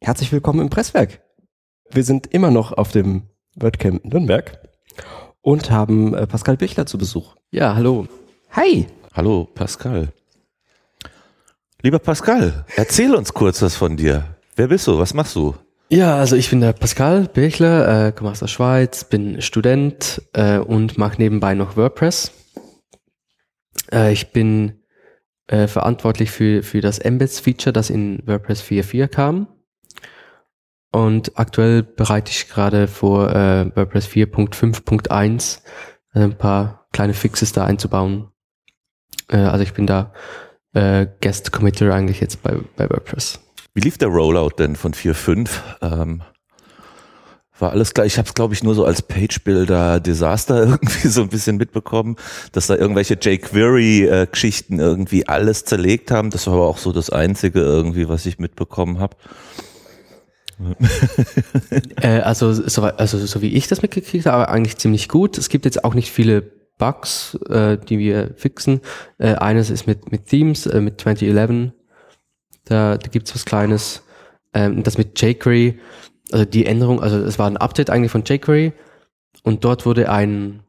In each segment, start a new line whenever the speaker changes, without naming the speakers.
Herzlich willkommen im Presswerk. Wir sind immer noch auf dem WordCamp Nürnberg und haben äh, Pascal Bichler zu Besuch.
Ja, hallo.
Hi.
Hallo, Pascal. Lieber Pascal, erzähl uns kurz was von dir. Wer bist du? Was machst du?
Ja, also ich bin der Pascal Birchler, äh, komme aus der Schweiz, bin Student äh, und mache nebenbei noch WordPress. Äh, ich bin äh, verantwortlich für, für das Embeds-Feature, das in WordPress 4.4 kam. Und aktuell bereite ich gerade vor, äh, WordPress 4.5.1 äh, ein paar kleine Fixes da einzubauen. Äh, also ich bin da äh, Guest Committer eigentlich jetzt bei, bei WordPress.
Wie lief der Rollout denn von 4.5? Ähm, war alles klar. Ich habe es, glaube ich, nur so als Page-Builder-Desaster irgendwie so ein bisschen mitbekommen, dass da irgendwelche jQuery-Geschichten irgendwie alles zerlegt haben. Das war aber auch so das Einzige irgendwie, was ich mitbekommen habe.
äh, also, so, also so wie ich das mitgekriegt habe, eigentlich ziemlich gut. Es gibt jetzt auch nicht viele Bugs, äh, die wir fixen. Äh, eines ist mit, mit Themes, äh, mit 2011. Da, da gibt's was Kleines. Ähm, das mit jQuery, also die Änderung, also es war ein Update eigentlich von jQuery und dort wurde ein,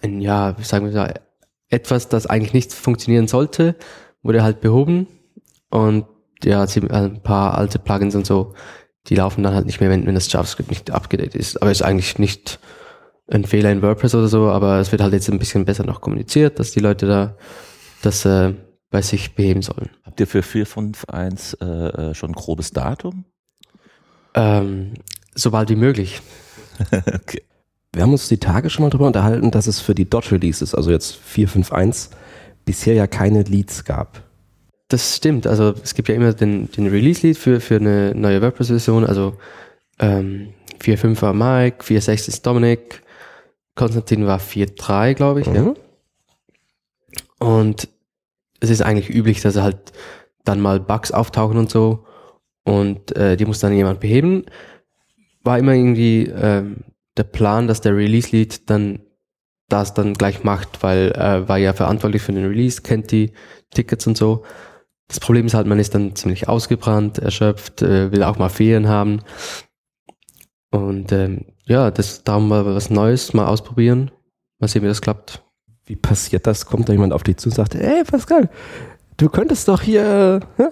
ein ja, wie sagen wir da, etwas, das eigentlich nicht funktionieren sollte, wurde halt behoben und ja, ein paar alte Plugins und so, die laufen dann halt nicht mehr, wenn, wenn das JavaScript nicht abgedatet ist. Aber ist eigentlich nicht ein Fehler in WordPress oder so, aber es wird halt jetzt ein bisschen besser noch kommuniziert, dass die Leute da das äh, bei sich beheben sollen.
Habt ihr für 451 äh, äh, schon ein grobes Datum?
Ähm, sobald wie möglich.
okay. Wir haben uns die Tage schon mal drüber unterhalten, dass es für die Dot-Releases, also jetzt 451, bisher ja keine Leads gab.
Das stimmt. Also es gibt ja immer den, den Release-Lead für, für eine neue WordPress-Version. Also ähm, 4.5 war Mike, 4.6 ist Dominik, Konstantin war 4.3, glaube ich. Mhm. Ja. Und es ist eigentlich üblich, dass halt dann mal Bugs auftauchen und so und äh, die muss dann jemand beheben. War immer irgendwie ähm, der Plan, dass der Release-Lead dann das dann gleich macht, weil er äh, war ja verantwortlich für den Release, kennt die Tickets und so. Das Problem ist halt, man ist dann ziemlich ausgebrannt, erschöpft, äh, will auch mal Ferien haben. Und ähm, ja, das darum mal was Neues mal ausprobieren. Mal sehen, wie das klappt.
Wie passiert das? Kommt da jemand auf dich zu und sagt, ey Pascal, du könntest doch hier äh,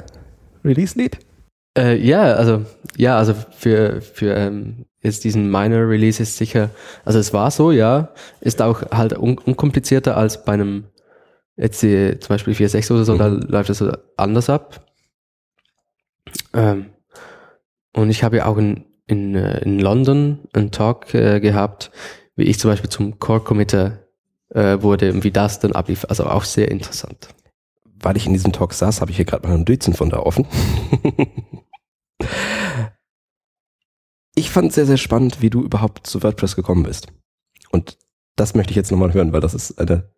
Release-Lead?
Äh, ja, also ja, also für für ähm, jetzt diesen Minor Release ist sicher, also es war so, ja, ist auch halt un unkomplizierter als bei einem jetzt die, zum Beispiel 4.6 oder so, mhm. da läuft das anders ab. Ähm, und ich habe ja auch in, in, äh, in London einen Talk äh, gehabt, wie ich zum Beispiel zum Core Committer äh, wurde und wie das dann ablief. Also auch sehr interessant.
Weil ich in diesem Talk saß, habe ich hier gerade mal ein Dutzend von da offen. ich fand es sehr, sehr spannend, wie du überhaupt zu WordPress gekommen bist. Und das möchte ich jetzt nochmal hören, weil das ist eine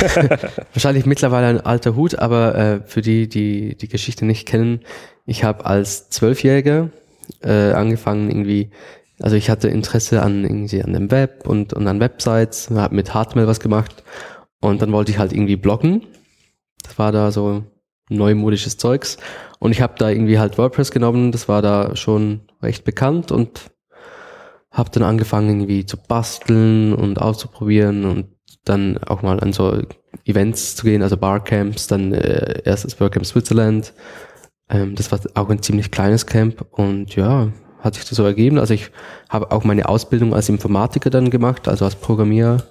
Wahrscheinlich mittlerweile ein alter Hut, aber äh, für die, die die Geschichte nicht kennen, ich habe als Zwölfjähriger äh, angefangen irgendwie, also ich hatte Interesse an irgendwie an dem Web und, und an Websites, habe mit Hardmail was gemacht und dann wollte ich halt irgendwie bloggen. Das war da so neumodisches Zeugs und ich habe da irgendwie halt WordPress genommen, das war da schon recht bekannt und habe dann angefangen irgendwie zu basteln und auszuprobieren und dann auch mal an so Events zu gehen, also Barcamps, dann äh, erstes Barcamp Switzerland. Ähm, das war auch ein ziemlich kleines Camp und ja, hat sich das so ergeben. Also ich habe auch meine Ausbildung als Informatiker dann gemacht, also als Programmierer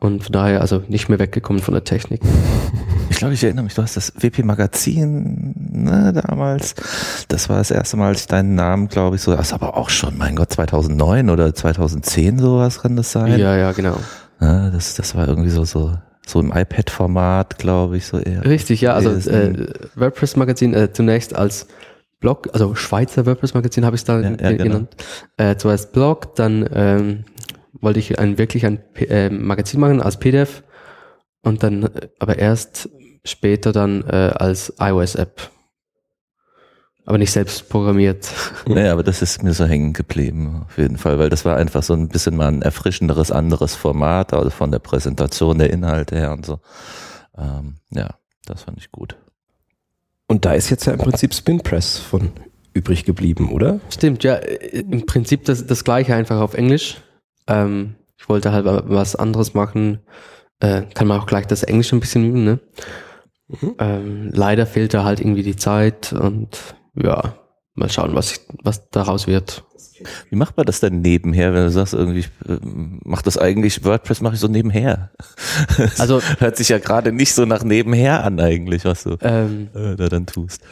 und von daher also nicht mehr weggekommen von der Technik.
Ich glaube, ich erinnere mich, du hast das WP Magazin ne, damals. Das war das erste Mal, als ich deinen Namen, glaube ich, so, das ist aber auch schon, mein Gott, 2009 oder 2010 sowas kann das sein?
Ja, ja, genau.
Ja, das, das war irgendwie so, so, so im iPad-Format, glaube ich, so eher.
Richtig, ja, also äh, WordPress-Magazin äh, zunächst als Blog, also Schweizer WordPress-Magazin habe ich es da ja, ja, genau. genannt. Genau. Äh, zuerst Blog, dann ähm, wollte ich ein wirklich ein P äh, Magazin machen als PDF und dann äh, aber erst später dann äh, als iOS-App aber nicht selbst programmiert.
Naja, aber das ist mir so hängen geblieben, auf jeden Fall, weil das war einfach so ein bisschen mal ein erfrischenderes, anderes Format, also von der Präsentation der Inhalte her und so. Ähm, ja, das fand ich gut.
Und da ist jetzt ja im Prinzip Spinpress von übrig geblieben, oder?
Stimmt, ja, äh, im Prinzip das, das gleiche einfach auf Englisch. Ähm, ich wollte halt was anderes machen. Äh, kann man auch gleich das Englisch ein bisschen üben, ne? Mhm. Ähm, leider fehlt da halt irgendwie die Zeit und ja, mal schauen, was, was daraus wird.
Wie macht man das denn nebenher, wenn du sagst, irgendwie, äh, macht das eigentlich, WordPress mache ich so nebenher? Also hört sich ja gerade nicht so nach nebenher an eigentlich, was du ähm, äh, da dann tust.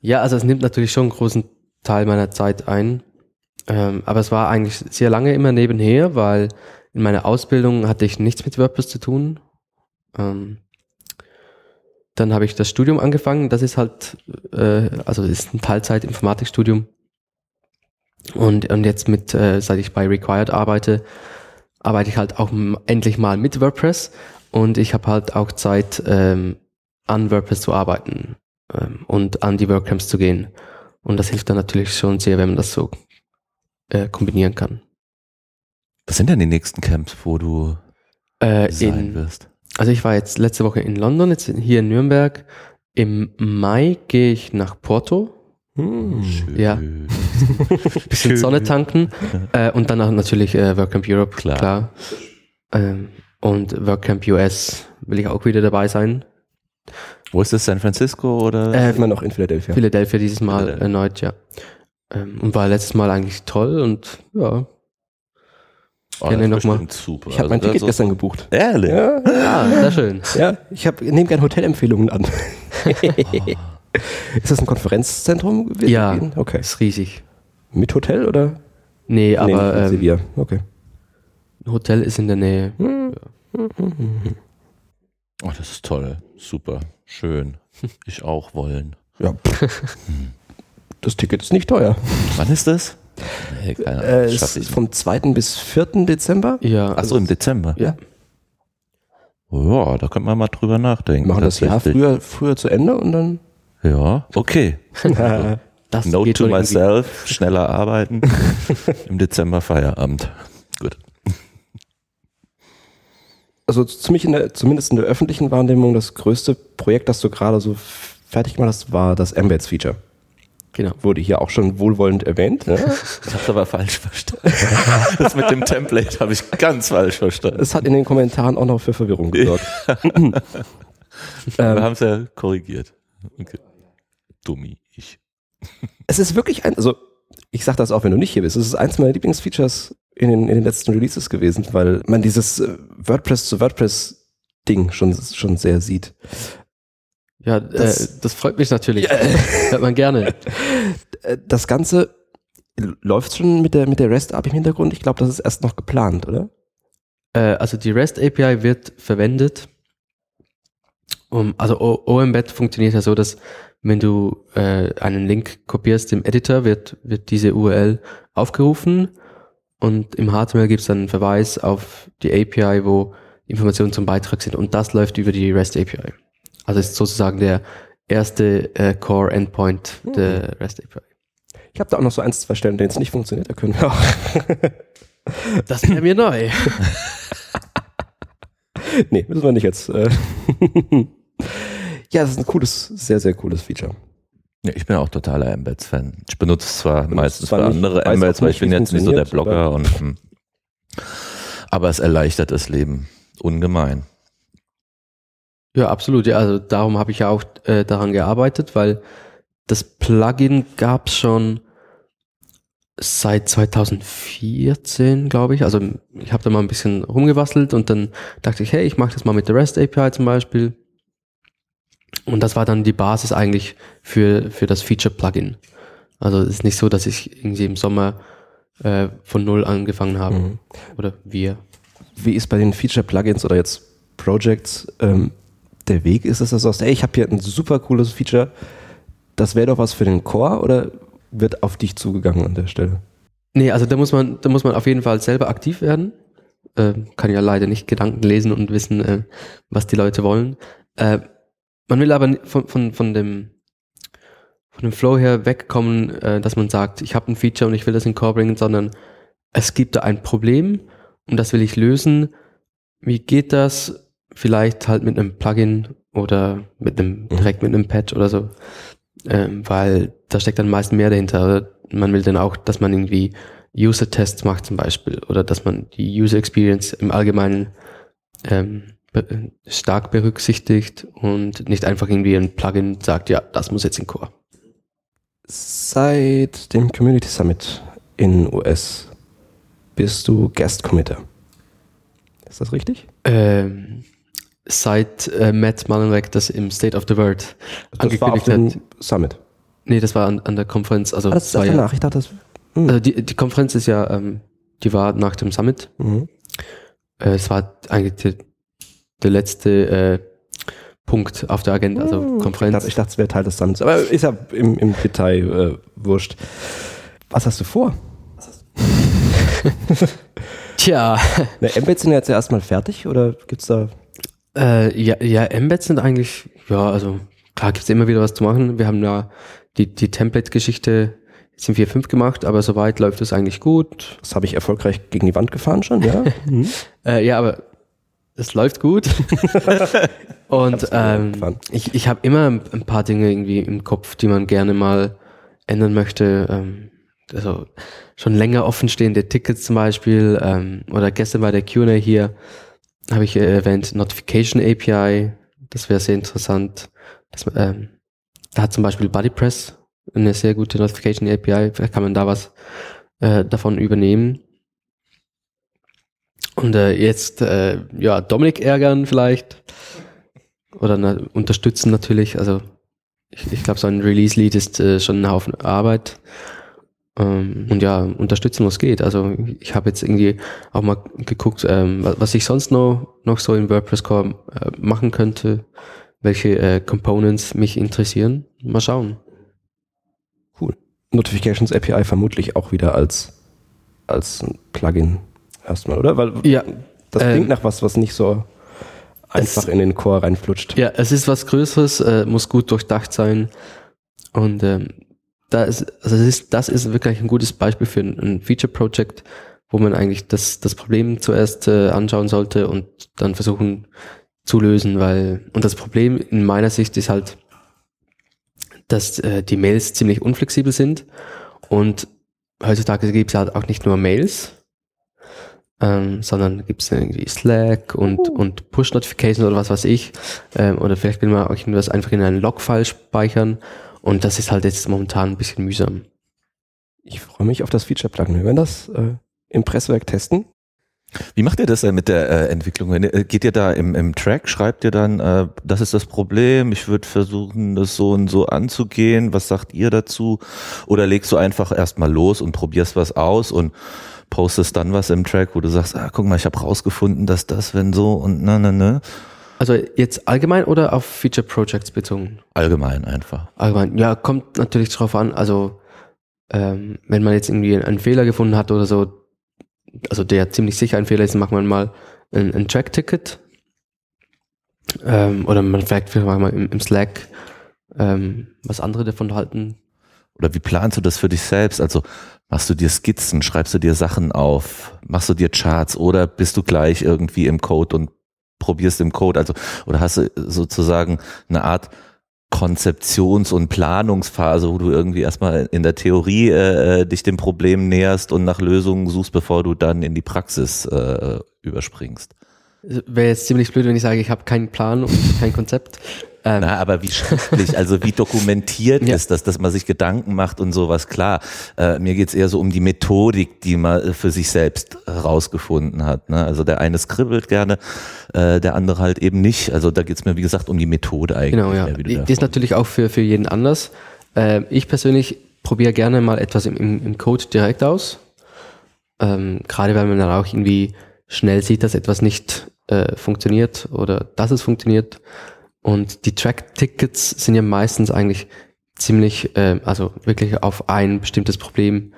Ja, also es nimmt natürlich schon einen großen Teil meiner Zeit ein. Ähm, aber es war eigentlich sehr lange immer nebenher, weil in meiner Ausbildung hatte ich nichts mit WordPress zu tun. Ähm, dann habe ich das Studium angefangen. Das ist halt, äh, also ist ein Teilzeit-Informatikstudium. Und, und jetzt mit, äh, seit ich bei Required arbeite, arbeite ich halt auch endlich mal mit WordPress. Und ich habe halt auch Zeit, ähm, an WordPress zu arbeiten ähm, und an die WordCamps zu gehen. Und das hilft dann natürlich schon sehr, wenn man das so äh, kombinieren kann.
Was sind denn die nächsten Camps, wo du
äh, sein in, wirst? Also ich war jetzt letzte Woche in London, jetzt hier in Nürnberg. Im Mai gehe ich nach Porto. Hm, schön. Ja. Bisschen Sonne tanken. Äh, und danach natürlich äh, WordCamp Europe, klar. klar. Ähm, und WordCamp US will ich auch wieder dabei sein.
Wo ist das? San Francisco oder?
Äh, immer noch in Philadelphia.
Philadelphia dieses Mal Philadelphia. erneut, ja. Ähm, und war letztes Mal eigentlich toll und ja.
Oh, Gerne nochmal.
Ich habe mein also, Ticket gestern gebucht.
Ehrlich?
Ja, ja sehr schön.
Ja, ich nehme gerne Hotelempfehlungen an. Ist das ein Konferenzzentrum?
Ja, okay. ist riesig.
Mit Hotel oder?
Nee, aber
nee, Sevilla. Ähm, okay.
Hotel ist in der Nähe. Hm. Ja.
Oh, das ist toll. Super. Schön. Ich auch wollen.
Ja. Das Ticket ist nicht teuer.
Wann ist das?
Nee, keine Ahnung. Äh, es ist vom 2. bis 4. Dezember.
Ja. Achso, im Dezember.
Ja.
Ja, da könnte man mal drüber nachdenken.
Machen das Jahr früher, früher zu Ende und dann.
Ja, okay.
das
Note to myself, irgendwie. schneller arbeiten. Im Dezember Feierabend. Gut.
Also ziemlich in der, zumindest in der öffentlichen Wahrnehmung, das größte Projekt, das du gerade so fertig gemacht hast, war das Embeds-Feature. Genau. Wurde hier auch schon wohlwollend erwähnt. Ne?
Ich habe aber falsch verstanden. Das mit dem Template habe ich ganz falsch verstanden.
Es hat in den Kommentaren auch noch für Verwirrung gesorgt.
Wir ähm, haben es ja korrigiert. Okay. Dummi, ich.
Es ist wirklich ein, also ich sage das auch, wenn du nicht hier bist, es ist eins meiner Lieblingsfeatures in den, in den letzten Releases gewesen, weil man dieses äh, WordPress zu WordPress Ding schon, schon sehr sieht.
Ja, das, äh, das freut mich natürlich. Ja. Hört man gerne.
Äh, das Ganze läuft schon mit der, mit der REST-API im Hintergrund. Ich glaube, das ist erst noch geplant, oder?
Äh, also die REST-API wird verwendet. Um, also OEmbed funktioniert ja so, dass wenn du äh, einen Link kopierst im Editor, wird, wird diese URL aufgerufen und im HTML gibt es dann einen Verweis auf die API, wo Informationen zum Beitrag sind und das läuft über die REST API. Also ist sozusagen der erste äh, Core Endpoint mhm. der REST API.
Ich habe da auch noch so eins, zwei Stellen, denen es nicht funktioniert, da können wir auch.
das wäre mir neu.
nee, müssen wir nicht jetzt. Äh ja, das ist ein cooles, sehr, sehr cooles Feature.
Ja, ich bin auch totaler Embeds-Fan. Ich benutze zwar benutze meistens zwar für andere Embeds, weil ich bin jetzt nicht so der Blogger und hm. aber es erleichtert das Leben ungemein.
Ja, absolut. Ja, also darum habe ich ja auch äh, daran gearbeitet, weil das Plugin gab es schon seit 2014, glaube ich. Also ich habe da mal ein bisschen rumgebastelt und dann dachte ich, hey, ich mache das mal mit der REST API zum Beispiel. Und das war dann die Basis eigentlich für, für das Feature-Plugin. Also es ist nicht so, dass ich irgendwie im Sommer äh, von null angefangen habe. Mhm. Oder wir.
Wie ist bei den Feature-Plugins oder jetzt Projects ähm, der Weg ist, dass du sagst, ey, ich habe hier ein super cooles Feature, das wäre doch was für den Core oder wird auf dich zugegangen an der Stelle?
Nee, also da muss man, da muss man auf jeden Fall selber aktiv werden. Äh, kann ja leider nicht Gedanken lesen und wissen, äh, was die Leute wollen. Äh, man will aber von, von, von dem von dem Flow her wegkommen, äh, dass man sagt, ich habe ein Feature und ich will das in Core bringen, sondern es gibt da ein Problem und das will ich lösen. Wie geht das? Vielleicht halt mit einem Plugin oder mit einem, mhm. direkt mit einem Patch oder so. ähm, weil da steckt dann meist mehr dahinter. Man will dann auch, dass man irgendwie User-Tests macht zum Beispiel oder dass man die User Experience im Allgemeinen ähm, be stark berücksichtigt und nicht einfach irgendwie ein Plugin sagt, ja, das muss jetzt in Core.
Seit dem Community Summit in US bist du Guest Committer. Ist das richtig?
Ähm, seit äh, Matt Mullenweg das im State of the World
das war auf
angekündigt hat.
Summit.
Nee, das war an, an der Konferenz. Also,
Ah, das ist
war ja,
danach. Ich dachte, das. Hm.
also die, die Konferenz ist ja, ähm, die war nach dem Summit.
Mhm.
Äh, es war eigentlich der, der letzte äh, Punkt auf der Agenda, also
Ich dachte,
Konferenz.
ich dachte, es wäre Teil des Summits. Aber ist ja im, im Detail äh, wurscht. Was hast du vor?
Tja,
Ne, Embeds sind ja jetzt erstmal fertig oder gibt's da.
Äh, ja, ja, Embeds sind eigentlich, ja, also klar gibt es immer wieder was zu machen. Wir haben ja die, die Template-Geschichte jetzt in 4.5 gemacht, aber soweit läuft es eigentlich gut.
Das habe ich erfolgreich gegen die Wand gefahren schon, ja? Mhm.
Äh, ja, aber es läuft gut. Und ähm, ich, ich habe immer ein ein paar Dinge irgendwie im Kopf, die man gerne mal ändern möchte. Ähm, also schon länger offenstehende Tickets zum Beispiel ähm, oder gestern bei der Q&A hier habe ich äh, erwähnt Notification API. Das wäre sehr interessant. Das, ähm, da hat zum Beispiel BuddyPress eine sehr gute Notification API. Vielleicht kann man da was äh, davon übernehmen. Und äh, jetzt, äh, ja, Dominik ärgern vielleicht. Oder na, unterstützen natürlich. Also ich, ich glaube, so ein Release-Lead ist äh, schon ein Haufen Arbeit. Ähm, und ja, unterstützen, was geht. Also ich habe jetzt irgendwie auch mal geguckt, ähm, wa- was ich sonst noch, noch so in WordPress Core äh, machen könnte, welche äh, Components mich interessieren. Mal schauen.
Cool. Notifications API vermutlich auch wieder als, als Plugin erstmal, oder? Weil
Ja,
das
ähm,
klingt nach was, was nicht so einfach
es-
in den Core reinflutscht.
Ja, es ist was Größeres, äh, muss gut durchdacht sein. Und ähm, da ist, also es ist, das ist wirklich ein gutes Beispiel für ein, ein Feature-Project, wo man eigentlich das, das Problem zuerst äh, anschauen sollte und dann versuchen zu lösen, weil, und das Problem in meiner Sicht ist halt, dass äh, die Mails ziemlich unflexibel sind und heutzutage gibt es halt auch nicht nur Mails, ähm, sondern gibt es irgendwie Slack und, und Push-Notifications oder was weiß ich. Ähm, oder vielleicht will man auch irgendwas einfach in einen Log-File speichern. Und das ist halt jetzt momentan ein bisschen mühsam.
Ich freue mich auf das Feature-Plugin. Wir werden das äh, im Presswerk testen.
Wie macht ihr das denn mit der äh, Entwicklung? Äh, geht ihr da im, im Track, schreibt ihr dann, äh, das ist das Problem, ich würde versuchen, das so und so anzugehen, was sagt ihr dazu? Oder legst du einfach erstmal los und probierst was aus und postest dann was im Track, wo du sagst, ah, guck mal, ich habe rausgefunden, dass das, wenn so und ne, ne, ne.
Also jetzt allgemein oder auf Feature Projects bezogen?
Allgemein einfach.
Allgemein, ja, kommt natürlich drauf an. Also ähm, wenn man jetzt irgendwie einen Fehler gefunden hat oder so, also der ziemlich sicher ein Fehler ist, macht man mal ein, ein Track-Ticket. Ähm, oder man fragt vielleicht mal im, im Slack, ähm, was andere davon halten.
Oder wie planst du das für dich selbst? Also machst du dir Skizzen, schreibst du dir Sachen auf, machst du dir Charts oder bist du gleich irgendwie im Code und probierst im Code? Also oder hast du sozusagen eine Art Konzeptions- und Planungsphase, wo du irgendwie erstmal in der Theorie äh, dich dem Problem näherst und nach Lösungen suchst, bevor du dann in die Praxis äh, überspringst.
Wäre jetzt ziemlich blöd, wenn ich sage, ich habe keinen Plan und kein Konzept. Ähm,
Na, aber wie schriftlich, also wie dokumentiert
Ja.
ist das, dass man sich Gedanken macht und sowas, klar. Äh, mir geht's eher so um die Methodik, die man äh, für sich selbst herausgefunden hat. Ne? Also der eine skribbelt gerne, äh, der andere halt eben nicht. Also da geht's mir, wie gesagt, um die Methode eigentlich.
Genau, ja.
mehr,
Die ist natürlich auch für, für jeden anders. Ähm, ich persönlich probiere gerne mal etwas im, im, im Code direkt aus. Ähm, gerade weil man dann auch irgendwie schnell sieht, dass etwas nicht äh, funktioniert oder dass es funktioniert. Und die Track-Tickets sind ja meistens eigentlich ziemlich, äh, also wirklich auf ein bestimmtes Problem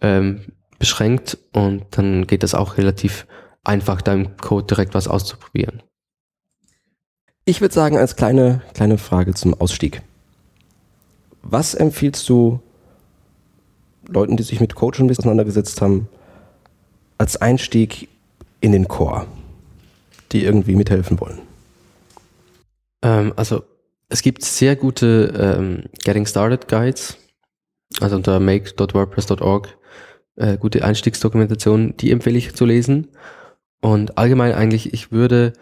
ähm, beschränkt und dann geht es auch relativ einfach, da im Code direkt was auszuprobieren.
Ich würde sagen, als kleine, kleine Frage zum Ausstieg. Was empfiehlst du Leuten, die sich mit Code schon ein bisschen auseinandergesetzt haben, als Einstieg in den Core, die irgendwie mithelfen wollen?
Ähm, also es gibt sehr gute ähm, Getting Started Guides, also unter make.wordpress.org, äh, gute Einstiegsdokumentation, die empfehle ich zu lesen. Und allgemein eigentlich, ich würde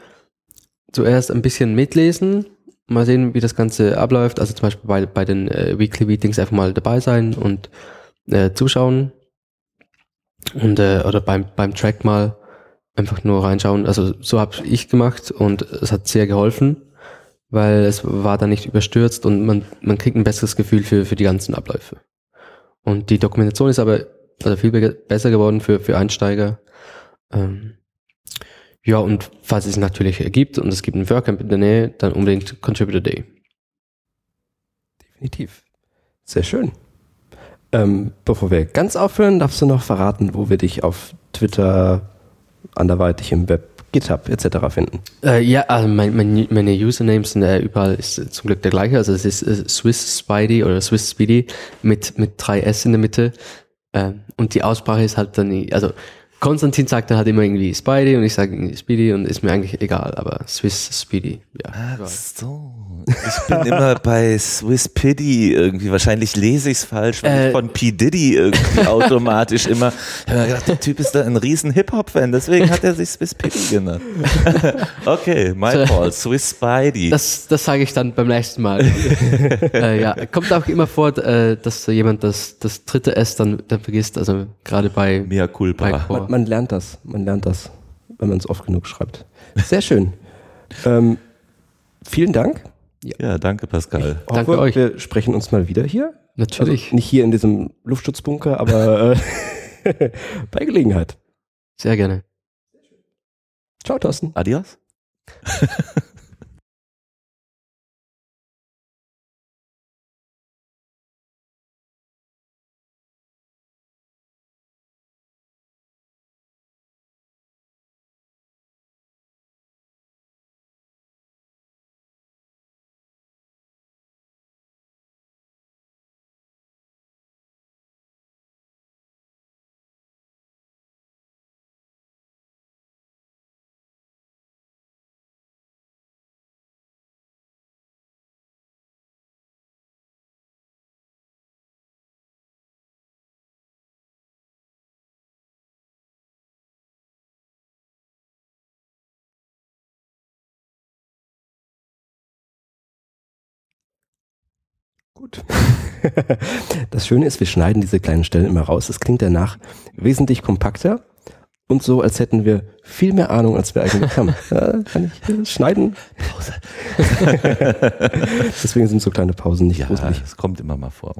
zuerst ein bisschen mitlesen, mal sehen, wie das Ganze abläuft. Also zum Beispiel bei, bei den äh, Weekly Meetings einfach mal dabei sein und äh, zuschauen. Und äh, oder beim, beim Track mal einfach nur reinschauen. Also so habe ich gemacht und es hat sehr geholfen, weil es war dann nicht überstürzt und man, man kriegt ein besseres Gefühl für, für die ganzen Abläufe. Und die Dokumentation ist aber also viel be besser geworden für, für Einsteiger. Ähm, ja, und falls es natürlich ergibt und es gibt ein WordCamp in der Nähe, dann unbedingt Contributor Day.
Definitiv. Sehr schön. Ähm, bevor wir ganz aufhören, darfst du noch verraten, wo wir dich auf Twitter, anderweitig im Web, GitHub etc. finden.
Äh, ja, also mein, mein, meine Usernames sind äh, überall ist äh, zum Glück der gleiche. Also es ist äh, Swiss Spidey oder Swiss Speedy mit, mit drei S in der Mitte. Ähm, und die Aussprache ist halt dann, also Konstantin sagt dann halt immer irgendwie Spidey und ich sage irgendwie Speedy und ist mir eigentlich egal, aber Swiss Speedy, ja.
Ach so. Ich bin immer bei Swiss Piddy irgendwie. Wahrscheinlich lese ich es falsch, weil
Äh.
ich von P. Diddy irgendwie automatisch immer. Ich habe mir gedacht, der Typ ist da ein riesen Hip-Hop-Fan, deswegen hat er sich Swiss Piddy genannt. okay, my fault. Swiss Spidey.
Das, das sage ich dann beim nächsten Mal. äh, ja, kommt auch immer vor, äh, dass jemand das, das dritte S dann, dann vergisst, also gerade bei,
Mea
bei
culpa.
Core.
Man, lernt das, man lernt das, wenn man es oft genug schreibt. Sehr schön. ähm, vielen Dank.
Ja, danke, Pascal.
Danke
Hoffe,
euch.
Wir sprechen uns mal wieder hier.
Natürlich,
Also nicht hier in diesem Luftschutzbunker, aber äh, bei Gelegenheit.
sehr gerne.
Ciao, Thorsten.
Adios.
Gut. Das Schöne ist, wir schneiden diese kleinen Stellen immer raus. Es klingt danach wesentlich kompakter und so, als hätten wir viel mehr Ahnung, als wir eigentlich haben. Ja, kann ich schneiden? Deswegen sind so kleine Pausen nicht
Ja,
gruselig.
es kommt immer mal vor.